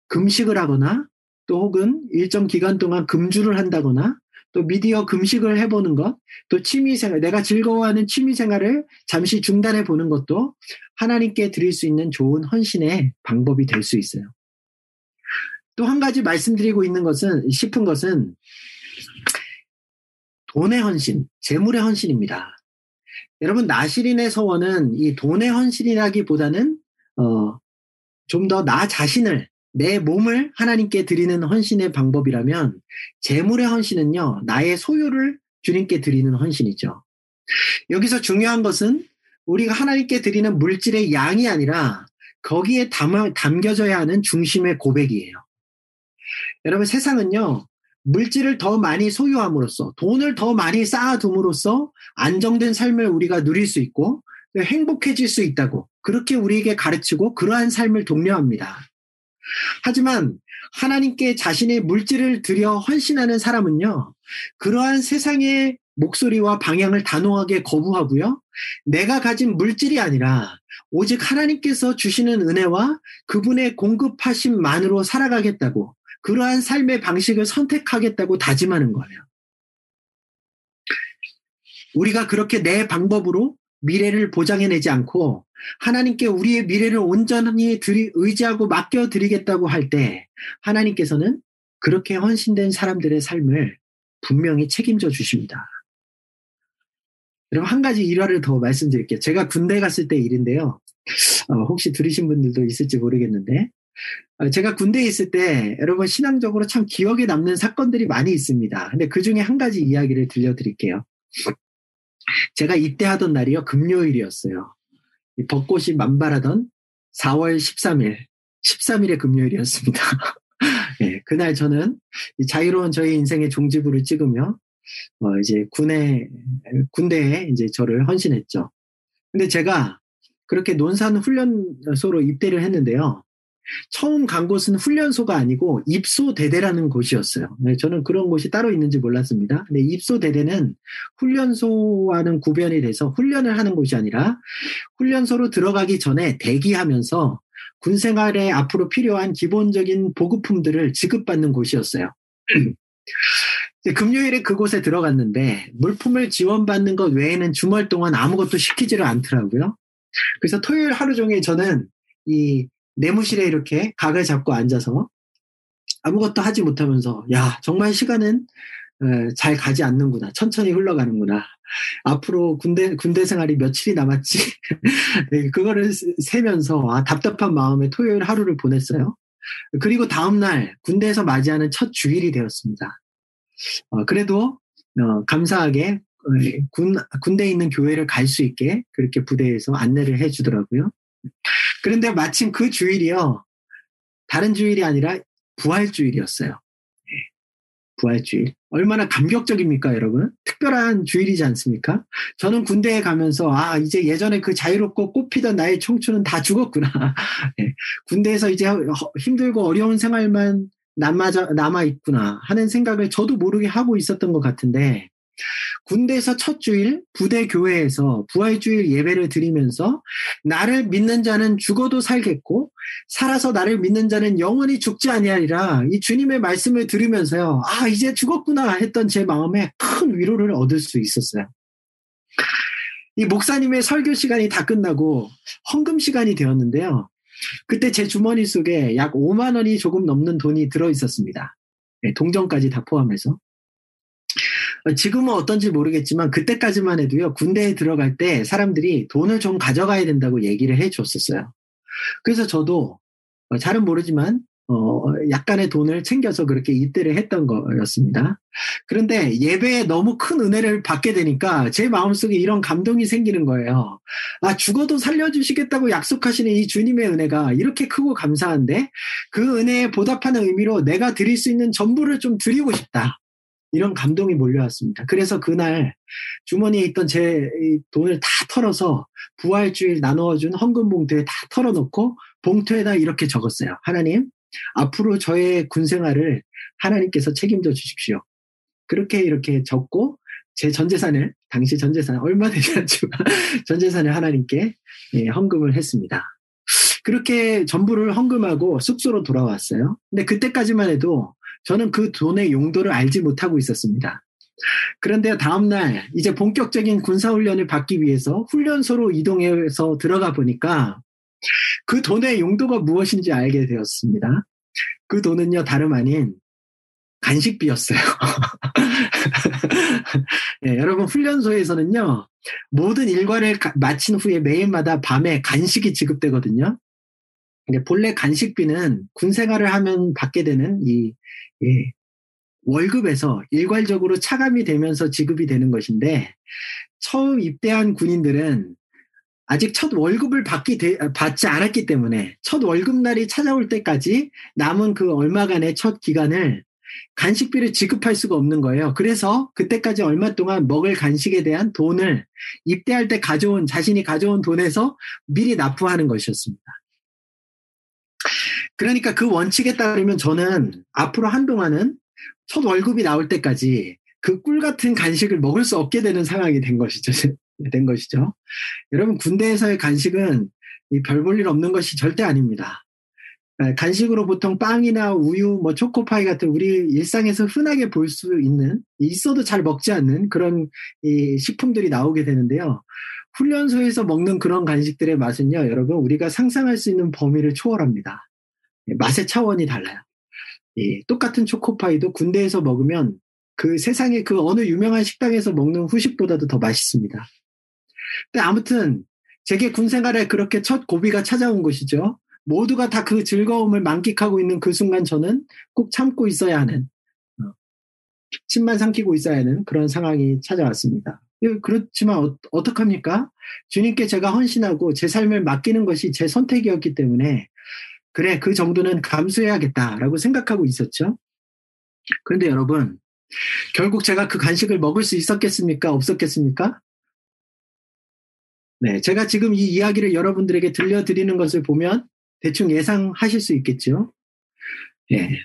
금식을 하거나 또 혹은 일정 기간 동안 금주를 한다거나 또 미디어 금식을 해보는 것, 또 취미생활, 내가 즐거워하는 취미생활을 잠시 중단해 보는 것도 하나님께 드릴 수 있는 좋은 헌신의 방법이 될 수 있어요. 또 한 가지 말씀드리고 있는 것은, 싶은 것은 돈의 헌신, 재물의 헌신입니다. 여러분, 나시린의 서원은 이 돈의 헌신이라기보다는, 어, 좀 더 나 자신을 내 몸을 하나님께 드리는 헌신의 방법이라면 재물의 헌신은요, 나의 소유를 주님께 드리는 헌신이죠. 여기서 중요한 것은 우리가 하나님께 드리는 물질의 양이 아니라 거기에 담아, 담겨져야 하는 중심의 고백이에요. 여러분 세상은요, 물질을 더 많이 소유함으로써 돈을 더 많이 쌓아둠으로써 안정된 삶을 우리가 누릴 수 있고 행복해질 수 있다고 그렇게 우리에게 가르치고 그러한 삶을 독려합니다. 하지만 하나님께 자신의 물질을 들여 헌신하는 사람은요, 그러한 세상의 목소리와 방향을 단호하게 거부하고요, 내가 가진 물질이 아니라 오직 하나님께서 주시는 은혜와 그분의 공급하심만으로 살아가겠다고, 그러한 삶의 방식을 선택하겠다고 다짐하는 거예요. 우리가 그렇게 내 방법으로 미래를 보장해내지 않고 하나님께 우리의 미래를 온전히 드리, 의지하고 맡겨드리겠다고 할 때 하나님께서는 그렇게 헌신된 사람들의 삶을 분명히 책임져 주십니다. 여러분 한 가지 일화를 더 말씀드릴게요. 제가 군대 갔을 때 일인데요. 어, 혹시 들으신 분들도 있을지 모르겠는데 어, 제가 군대에 있을 때 여러분 신앙적으로 참 기억에 남는 사건들이 많이 있습니다. 근데 그 중에 한 가지 이야기를 들려드릴게요. 제가 입대하던 날이요 금요일이었어요. 벚꽃이 만발하던 4월 13일, 13일의 금요일이었습니다. [laughs] 예, 그날 저는 자유로운 저의 인생의 종지부를 찍으며 어, 이제 군에 군대에 이제 저를 헌신했죠. 근데 제가 그렇게 논산 훈련소로 입대를 했는데요. 처음 간 곳은 훈련소가 아니고 입소대대라는 곳이었어요. 네, 저는 그런 곳이 따로 있는지 몰랐습니다. 근데 입소대대는 훈련소와는 구별이 돼서 훈련을 하는 곳이 아니라 훈련소로 들어가기 전에 대기하면서 군 생활에 앞으로 필요한 기본적인 보급품들을 지급받는 곳이었어요. [clears throat] 금요일에 그곳에 들어갔는데 물품을 지원받는 것 외에는 주말 동안 아무것도 시키지를 않더라고요. 그래서 토요일 하루 종일 저는 이 내무실에 이렇게 각을 잡고 앉아서 아무것도 하지 못하면서 야 정말 시간은 잘 가지 않는구나 천천히 흘러가는구나 앞으로 군대 군대 생활이 며칠이 남았지 [laughs] 네, 그거를 세면서 아, 답답한 마음에 토요일 하루를 보냈어요. 그리고 다음 날 군대에서 맞이하는 첫 주일이 되었습니다. 어, 그래도 어, 감사하게 어, 군 군대에 있는 교회를 갈 수 있게 그렇게 부대에서 안내를 해주더라고요. 그런데 마침 그 주일이요. 다른 주일이 아니라 부활주일이었어요. 네. 부활주일. 얼마나 감격적입니까, 여러분? 특별한 주일이지 않습니까? 저는 군대에 가면서, 아, 이제 예전에 그 자유롭고 꽃피던 나의 청춘은 다 죽었구나. 네. [laughs] 군대에서 이제 힘들고 어려운 생활만 남아, 남아있구나 하는 생각을 저도 모르게 하고 있었던 것 같은데, 군대에서 첫 주일 부대 교회에서 부활 주일 예배를 드리면서 나를 믿는 자는 죽어도 살겠고 살아서 나를 믿는 자는 영원히 죽지 아니하리라 이 주님의 말씀을 들으면서요 아 이제 죽었구나 했던 제 마음에 큰 위로를 얻을 수 있었어요. 이 목사님의 설교 시간이 다 끝나고 헌금 시간이 되었는데요. 그때 제 주머니 속에 약 5만 원이 조금 넘는 돈이 들어 있었습니다. 네, 동전까지 다 포함해서. 지금은 어떤지 모르겠지만 그때까지만 해도요 군대에 들어갈 때 사람들이 돈을 좀 가져가야 된다고 얘기를 해 줬었어요. 그래서 저도 어, 잘은 모르지만 어, 약간의 돈을 챙겨서 그렇게 입대를 했던 거였습니다. 그런데 예배에 너무 큰 은혜를 받게 되니까 제 마음속에 이런 감동이 생기는 거예요. 아, 죽어도 살려주시겠다고 약속하시는 이 주님의 은혜가 이렇게 크고 감사한데 그 은혜에 보답하는 의미로 내가 드릴 수 있는 전부를 좀 드리고 싶다. 이런 감동이 몰려왔습니다. 그래서 그날 주머니에 있던 제 돈을 다 털어서 부활주일 나누어준 헌금 봉투에 다 털어놓고 봉투에다 이렇게 적었어요. 하나님, 앞으로 저의 군 생활을 하나님께서 책임져 주십시오. 그렇게 이렇게 적고 제 전재산을 당시 전재산 얼마 되지 않지만 [laughs] 전재산을 하나님께 예, 헌금을 했습니다. 그렇게 전부를 헌금하고 숙소로 돌아왔어요. 근데 그때까지만 해도 저는 그 돈의 용도를 알지 못하고 있었습니다. 그런데 다음날 이제 본격적인 군사훈련을 받기 위해서 훈련소로 이동해서 들어가 보니까 그 돈의 용도가 무엇인지 알게 되었습니다. 그 돈은요, 다름 아닌 간식비였어요. [laughs] 네, 여러분, 훈련소에서는요, 모든 일과를 마친 후에 매일마다 밤에 간식이 지급되거든요. 근데 본래 간식비는 군 생활을 하면 받게 되는 이, 이 월급에서 일괄적으로 차감이 되면서 지급이 되는 것인데 처음 입대한 군인들은 아직 첫 월급을 받기 되, 받지 않았기 때문에 첫 월급 날이 찾아올 때까지 남은 그 얼마간의 첫 기간을 간식비를 지급할 수가 없는 거예요. 그래서 그때까지 얼마 동안 먹을 간식에 대한 돈을 입대할 때 가져온 자신이 가져온 돈에서 미리 납부하는 것이었습니다. 그러니까 그 원칙에 따르면 저는 앞으로 한동안은 첫 월급이 나올 때까지 그 꿀 같은 간식을 먹을 수 없게 되는 상황이 된 것이죠. [laughs] 된 것이죠. 여러분 군대에서의 간식은 별 볼 일 없는 것이 절대 아닙니다. 간식으로 보통 빵이나 우유, 뭐 초코파이 같은 우리 일상에서 흔하게 볼 수 있는 있어도 잘 먹지 않는 그런 식품들이 나오게 되는데요. 훈련소에서 먹는 그런 간식들의 맛은요, 여러분 우리가 상상할 수 있는 범위를 초월합니다. 맛의 차원이 달라요. 예, 똑같은 초코파이도 군대에서 먹으면 그 세상에 그 어느 유명한 식당에서 먹는 후식보다도 더 맛있습니다. 근데 아무튼 제게 군 생활에 그렇게 첫 고비가 찾아온 것이죠. 모두가 다 그 즐거움을 만끽하고 있는 그 순간 저는 꼭 참고 있어야 하는, 어, 침만 삼키고 있어야 하는 그런 상황이 찾아왔습니다. 예, 그렇지만 어, 어떡합니까? 주님께 제가 헌신하고 제 삶을 맡기는 것이 제 선택이었기 때문에 그래, 그 정도는 감수해야겠다라고 생각하고 있었죠. 그런데 여러분, 결국 제가 그 간식을 먹을 수 있었겠습니까? 없었겠습니까? 네, 제가 지금 이 이야기를 여러분들에게 들려드리는 것을 보면 대충 예상하실 수 있겠죠. 네.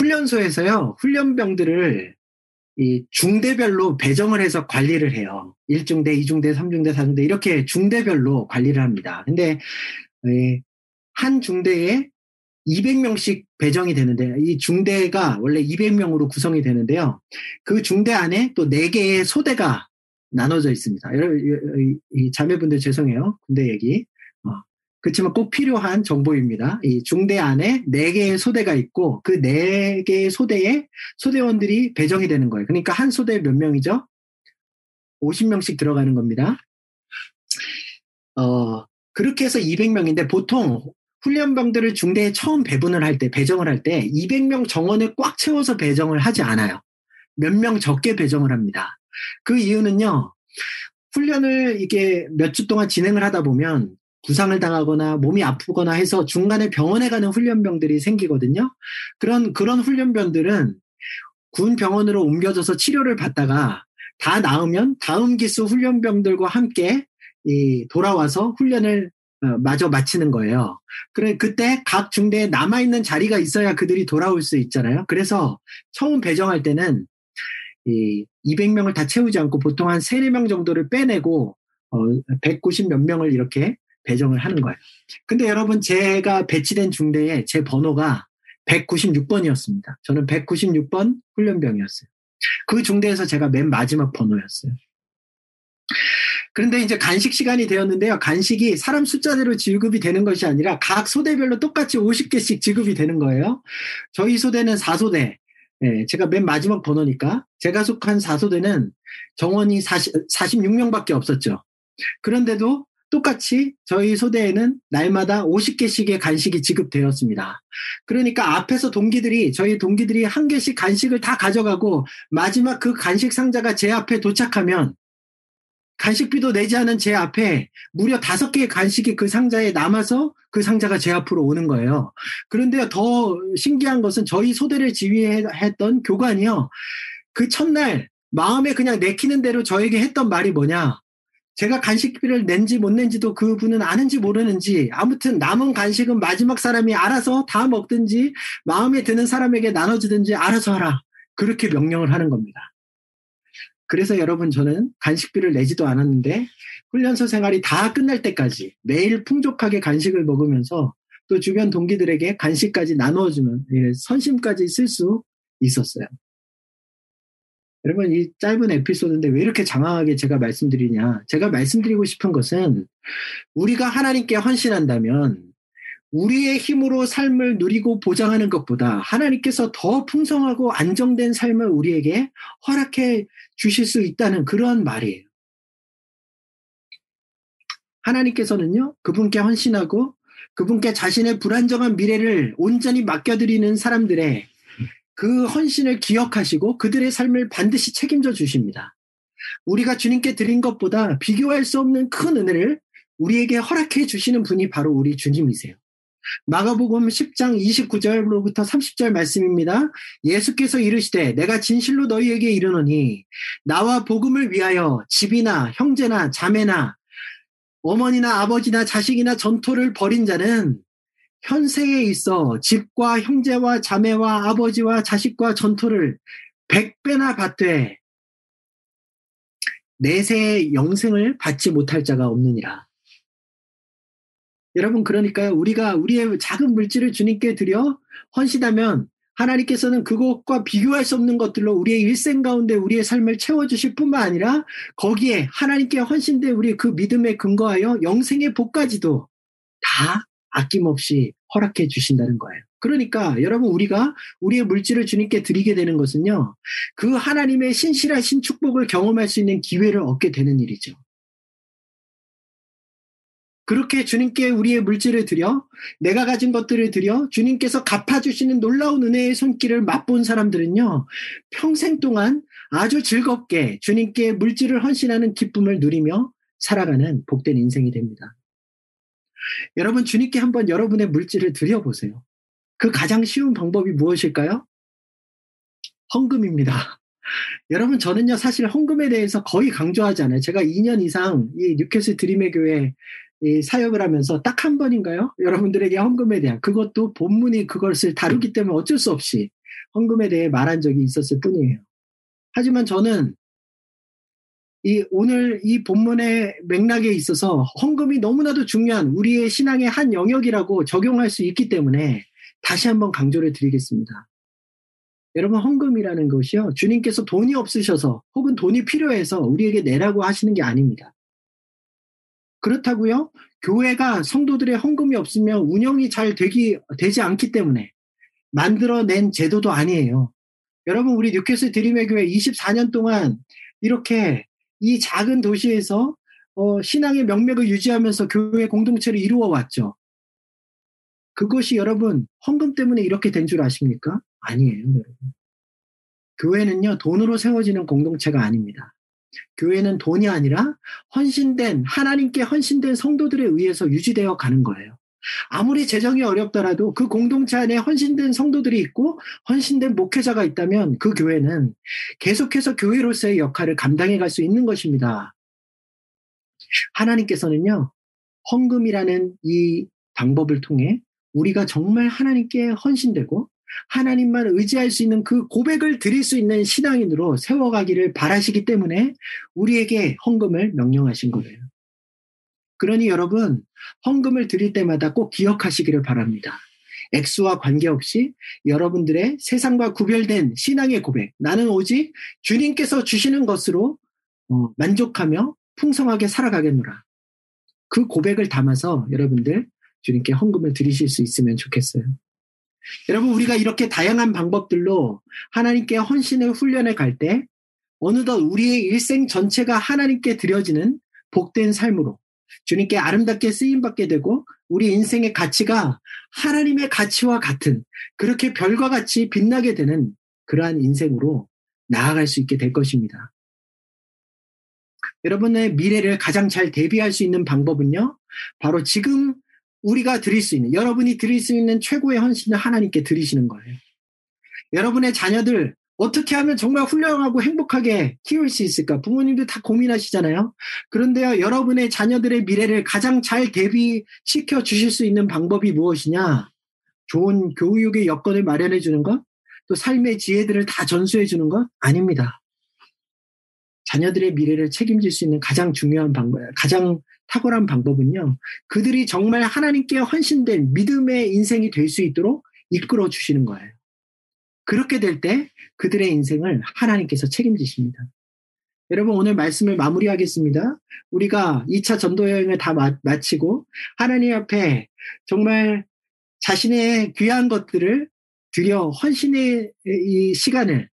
훈련소에서요, 훈련병들을 이 중대별로 배정을 해서 관리를 해요. 1중대, 2중대, 3중대, 4중대 이렇게 중대별로 관리를 합니다. 근데 예, 한 중대에 200명씩 배정이 되는데 이 중대가 원래 200명으로 구성이 되는데요. 그 중대 안에 또 4개의 소대가 나눠져 있습니다. 이 자매분들 죄송해요. 군대 얘기. 어. 그렇지만 꼭 필요한 정보입니다. 이 중대 안에 4개의 소대가 있고 그 4개의 소대에 소대원들이 배정이 되는 거예요. 그러니까 한 소대에 몇 명이죠? 50명씩 들어가는 겁니다. 어, 그렇게 해서 200명인데 보통 훈련병들을 중대에 처음 배분을 할 때, 배정을 할 때 200명 정원을 꽉 채워서 배정을 하지 않아요. 몇 명 적게 배정을 합니다. 그 이유는요, 훈련을 이게 몇 주 동안 진행을 하다 보면 부상을 당하거나 몸이 아프거나 해서 중간에 병원에 가는 훈련병들이 생기거든요. 그런, 그런 훈련병들은 군 병원으로 옮겨져서 치료를 받다가 다 나으면 다음 기수 훈련병들과 함께 이 돌아와서 훈련을 어, 마저 마치는 거예요. 그래 그때 각 중대에 남아 있는 자리가 있어야 그들이 돌아올 수 있잖아요. 그래서 처음 배정할 때는 이 200명을 다 채우지 않고 보통 한 3, 4명 정도를 빼내고 어, 190 몇 명을 이렇게 배정을 하는 거예요. 근데 여러분 제가 배치된 중대에 제 번호가 196번이었습니다. 저는 196번 훈련병이었어요. 그 중대에서 제가 맨 마지막 번호였어요. 그런데 이제 간식 시간이 되었는데요. 간식이 사람 숫자대로 지급이 되는 것이 아니라 각 소대별로 똑같이 50개씩 지급이 되는 거예요. 저희 소대는 4소대. 예, 제가 맨 마지막 번호니까 제가 속한 4소대는 정원이 40, 46명밖에 없었죠. 그런데도 똑같이 저희 소대에는 날마다 50개씩의 간식이 지급되었습니다. 그러니까 앞에서 동기들이 저희 동기들이 한 개씩 간식을 다 가져가고 마지막 그 간식 상자가 제 앞에 도착하면 간식비도 내지 않은 제 앞에 무려 다섯 개의 간식이 그 상자에 남아서 그 상자가 제 앞으로 오는 거예요. 그런데 더 신기한 것은 저희 소대를 지휘했던 교관이요. 그 첫날 마음에 그냥 내키는 대로 저에게 했던 말이 뭐냐. 제가 간식비를 낸지 못 낸지도 그분은 아는지 모르는지 아무튼 남은 간식은 마지막 사람이 알아서 다 먹든지 마음에 드는 사람에게 나눠주든지 알아서 하라. 그렇게 명령을 하는 겁니다. 그래서 여러분 저는 간식비를 내지도 않았는데 훈련소 생활이 다 끝날 때까지 매일 풍족하게 간식을 먹으면서 또 주변 동기들에게 간식까지 나누어주면 선심까지 쓸 수 있었어요. 여러분 이 짧은 에피소드인데 왜 이렇게 장황하게 제가 말씀드리냐? 제가 말씀드리고 싶은 것은 우리가 하나님께 헌신한다면 우리의 힘으로 삶을 누리고 보장하는 것보다 하나님께서 더 풍성하고 안정된 삶을 우리에게 허락해 주실 수 있다는 그런 말이에요. 하나님께서는요, 그분께 헌신하고 그분께 자신의 불안정한 미래를 온전히 맡겨드리는 사람들의 그 헌신을 기억하시고 그들의 삶을 반드시 책임져 주십니다. 우리가 주님께 드린 것보다 비교할 수 없는 큰 은혜를 우리에게 허락해 주시는 분이 바로 우리 주님이세요. 마가복음 10장 29절로부터 30절 말씀입니다. 예수께서 이르시되 내가 진실로 너희에게 이르노니 나와 복음을 위하여 집이나 형제나 자매나 어머니나 아버지나 자식이나 전토를 벌인 자는 현세에 있어 집과 형제와 자매와 아버지와 자식과 전토를 백배나 받되 내세의 영생을 받지 못할 자가 없느니라. 여러분 그러니까요 우리가 우리의 작은 물질을 주님께 드려 헌신하면 하나님께서는 그것과 비교할 수 없는 것들로 우리의 일생 가운데 우리의 삶을 채워주실 뿐만 아니라 거기에 하나님께 헌신된 우리 그 믿음에 근거하여 영생의 복까지도 다 아낌없이 허락해 주신다는 거예요. 그러니까 여러분 우리가 우리의 물질을 주님께 드리게 되는 것은요. 그 하나님의 신실하신 축복을 경험할 수 있는 기회를 얻게 되는 일이죠. 그렇게 주님께 우리의 물질을 드려 내가 가진 것들을 드려 주님께서 갚아주시는 놀라운 은혜의 손길을 맛본 사람들은요 평생 동안 아주 즐겁게 주님께 물질을 헌신하는 기쁨을 누리며 살아가는 복된 인생이 됩니다. 여러분 주님께 한번 여러분의 물질을 드려보세요. 그 가장 쉬운 방법이 무엇일까요? 헌금입니다. [laughs] 여러분 저는요 사실 헌금에 대해서 거의 강조하지 않아요. 제가 2년 이상 이 뉴캐슬 드림의 교회 이 사역을 하면서 딱 한 번인가요? 여러분들에게 헌금에 대한 그것도 본문이 그것을 다루기 때문에 어쩔 수 없이 헌금에 대해 말한 적이 있었을 뿐이에요. 하지만 저는 이 오늘 이 본문의 맥락에 있어서 헌금이 너무나도 중요한 우리의 신앙의 한 영역이라고 적용할 수 있기 때문에 다시 한번 강조를 드리겠습니다. 여러분 헌금이라는 것이요 주님께서 돈이 없으셔서 혹은 돈이 필요해서 우리에게 내라고 하시는 게 아닙니다. 그렇다고요 교회가 성도들의 헌금이 없으면 운영이 잘 되기 되지 않기 때문에 만들어낸 제도도 아니에요. 여러분 우리 뉴캐슬 드림의 교회 24년 동안 이렇게 이 작은 도시에서 어, 신앙의 명맥을 유지하면서 교회 공동체를 이루어 왔죠. 그것이 여러분 헌금 때문에 이렇게 된 줄 아십니까? 아니에요, 여러분. 교회는요 돈으로 세워지는 공동체가 아닙니다. 교회는 돈이 아니라 헌신된 하나님께 헌신된 성도들에 의해서 유지되어 가는 거예요. 아무리 재정이 어렵더라도 그 공동체 안에 헌신된 성도들이 있고 헌신된 목회자가 있다면 그 교회는 계속해서 교회로서의 역할을 감당해 갈 수 있는 것입니다. 하나님께서는요, 헌금이라는 이 방법을 통해 우리가 정말 하나님께 헌신되고 하나님만 의지할 수 있는 그 고백을 드릴 수 있는 신앙인으로 세워가기를 바라시기 때문에 우리에게 헌금을 명령하신 거예요. 그러니 여러분, 헌금을 드릴 때마다 꼭 기억하시기를 바랍니다. 액수와 관계없이 여러분들의 세상과 구별된 신앙의 고백, 나는 오직 주님께서 주시는 것으로 어, 만족하며 풍성하게 살아가겠노라. 그 고백을 담아서 여러분들 주님께 헌금을 드리실 수 있으면 좋겠어요. 여러분, 우리가 이렇게 다양한 방법들로 하나님께 헌신의 훈련에 갈 때, 어느덧 우리의 일생 전체가 하나님께 드려지는 복된 삶으로 주님께 아름답게 쓰임받게 되고 우리 인생의 가치가 하나님의 가치와 같은 그렇게 별과 같이 빛나게 되는 그러한 인생으로 나아갈 수 있게 될 것입니다. 여러분의 미래를 가장 잘 대비할 수 있는 방법은요, 바로 지금 우리가 드릴 수 있는, 여러분이 드릴 수 있는 최고의 헌신을 하나님께 드리시는 거예요. 여러분의 자녀들, 어떻게 하면 정말 훌륭하고 행복하게 키울 수 있을까? 부모님도 다 고민하시잖아요. 그런데요, 여러분의 자녀들의 미래를 가장 잘 대비시켜 주실 수 있는 방법이 무엇이냐? 좋은 교육의 여건을 마련해 주는 것? 또 삶의 지혜들을 다 전수해 주는 것? 아닙니다. 자녀들의 미래를 책임질 수 있는 가장 중요한 방법, 가장 탁월한 방법은요, 그들이 정말 하나님께 헌신된 믿음의 인생이 될 수 있도록 이끌어 주시는 거예요. 그렇게 될 때 그들의 인생을 하나님께서 책임지십니다. 여러분 오늘 말씀을 마무리하겠습니다. 우리가 2차 전도 여행을 다 마치고 하나님 앞에 정말 자신의 귀한 것들을 드려 헌신의 이 시간을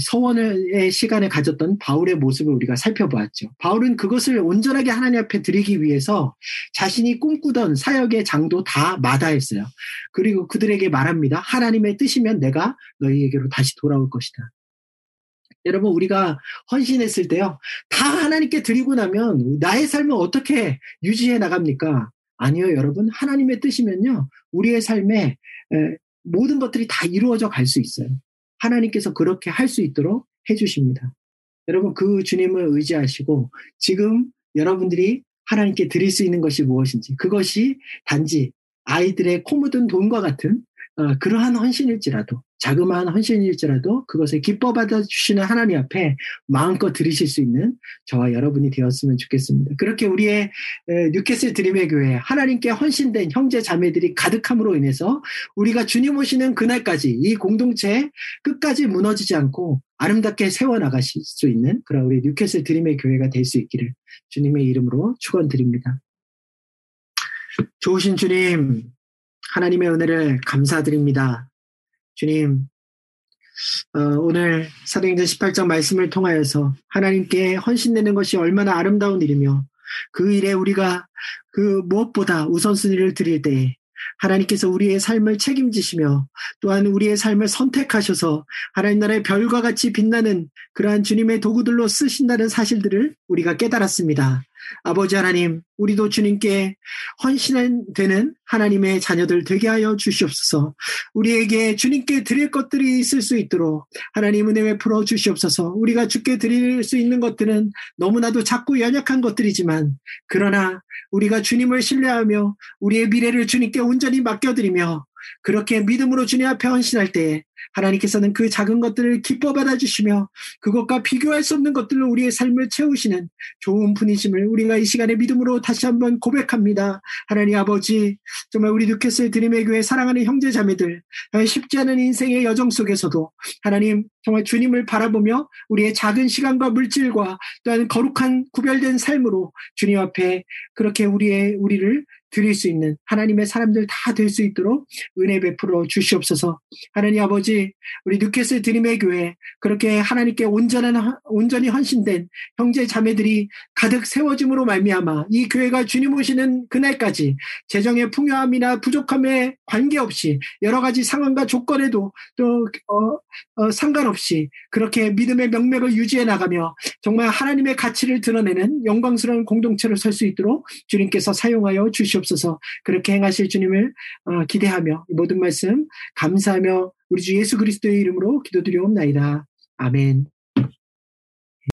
서원의 시간에 가졌던 바울의 모습을 우리가 살펴보았죠. 바울은 그것을 온전하게 하나님 앞에 드리기 위해서 자신이 꿈꾸던 사역의 장도 다 마다했어요. 그리고 그들에게 말합니다. 하나님의 뜻이면 내가 너희에게로 다시 돌아올 것이다. 여러분 우리가 헌신했을 때요. 다 하나님께 드리고 나면 나의 삶을 어떻게 유지해 나갑니까? 아니요, 여러분. 하나님의 뜻이면요. 우리의 삶에 모든 것들이 다 이루어져 갈 수 있어요. 하나님께서 그렇게 할 수 있도록 해주십니다. 여러분 그 주님을 의지하시고 지금 여러분들이 하나님께 드릴 수 있는 것이 무엇인지 그것이 단지 아이들의 코 묻은 돈과 같은 어, 그러한 헌신일지라도 자그마한 헌신일지라도 그것을 기뻐 받아 주시는 하나님 앞에 마음껏 드리실 수 있는 저와 여러분이 되었으면 좋겠습니다. 그렇게 우리의 뉴캐슬 드림의 교회 하나님께 헌신된 형제 자매들이 가득함으로 인해서 우리가 주님 오시는 그날까지 이 공동체 끝까지 무너지지 않고 아름답게 세워 나가실 수 있는 그런 우리 뉴캐슬 드림의 교회가 될 수 있기를 주님의 이름으로 축원드립니다. 좋으신 주님, 하나님의 은혜를 감사드립니다. 주님, 어, 오늘 사도행전 18장 말씀을 통하여서 하나님께 헌신되는 것이 얼마나 아름다운 일이며 그 일에 우리가 그 무엇보다 우선순위를 드릴 때에 하나님께서 우리의 삶을 책임지시며 또한 우리의 삶을 선택하셔서 하나님 나라의 별과 같이 빛나는 그러한 주님의 도구들로 쓰신다는 사실들을 우리가 깨달았습니다. 아버지 하나님, 우리도 주님께 헌신되는 하나님의 자녀들 되게 하여 주시옵소서. 우리에게 주님께 드릴 것들이 있을 수 있도록 하나님 은혜 베풀어 주시옵소서. 우리가 주께 드릴 수 있는 것들은 너무나도 작고 연약한 것들이지만 그러나 우리가 주님을 신뢰하며 우리의 미래를 주님께 온전히 맡겨드리며 그렇게 믿음으로 주님 앞에 헌신할 때 하나님께서는 그 작은 것들을 기뻐 받아주시며 그것과 비교할 수 없는 것들로 우리의 삶을 채우시는 좋은 분이심을 우리가 이 시간에 믿음으로 다시 한번 고백합니다. 하나님 아버지, 정말 우리 뉴캐슬 드림의 교회 사랑하는 형제 자매들, 쉽지 않은 인생의 여정 속에서도 하나님 정말 주님을 바라보며 우리의 작은 시간과 물질과 또한 거룩한 구별된 삶으로 주님 앞에 그렇게 우리의 우리를 드릴 수 있는 하나님의 사람들 다 될 수 있도록 은혜 베풀어 주시옵소서. 하나님 아버지, 우리 뉴캐슬 드림의 교회 그렇게 하나님께 온전한 온전히 헌신된 형제 자매들이 가득 세워짐으로 말미암아 이 교회가 주님 오시는 그날까지 재정의 풍요함이나 부족함에 관계없이 여러 가지 상황과 조건에도 또 어, 어, 상관없이 그렇게 믿음의 명맥을 유지해 나가며 정말 하나님의 가치를 드러내는 영광스러운 공동체로 설수 있도록 주님께서 사용하여 주시옵소서 그렇게 행하실 주님을 어, 기대하며 모든 말씀 감사하며 우리 주 예수 그리스도의 이름으로 기도드리옵나이다. 아멘.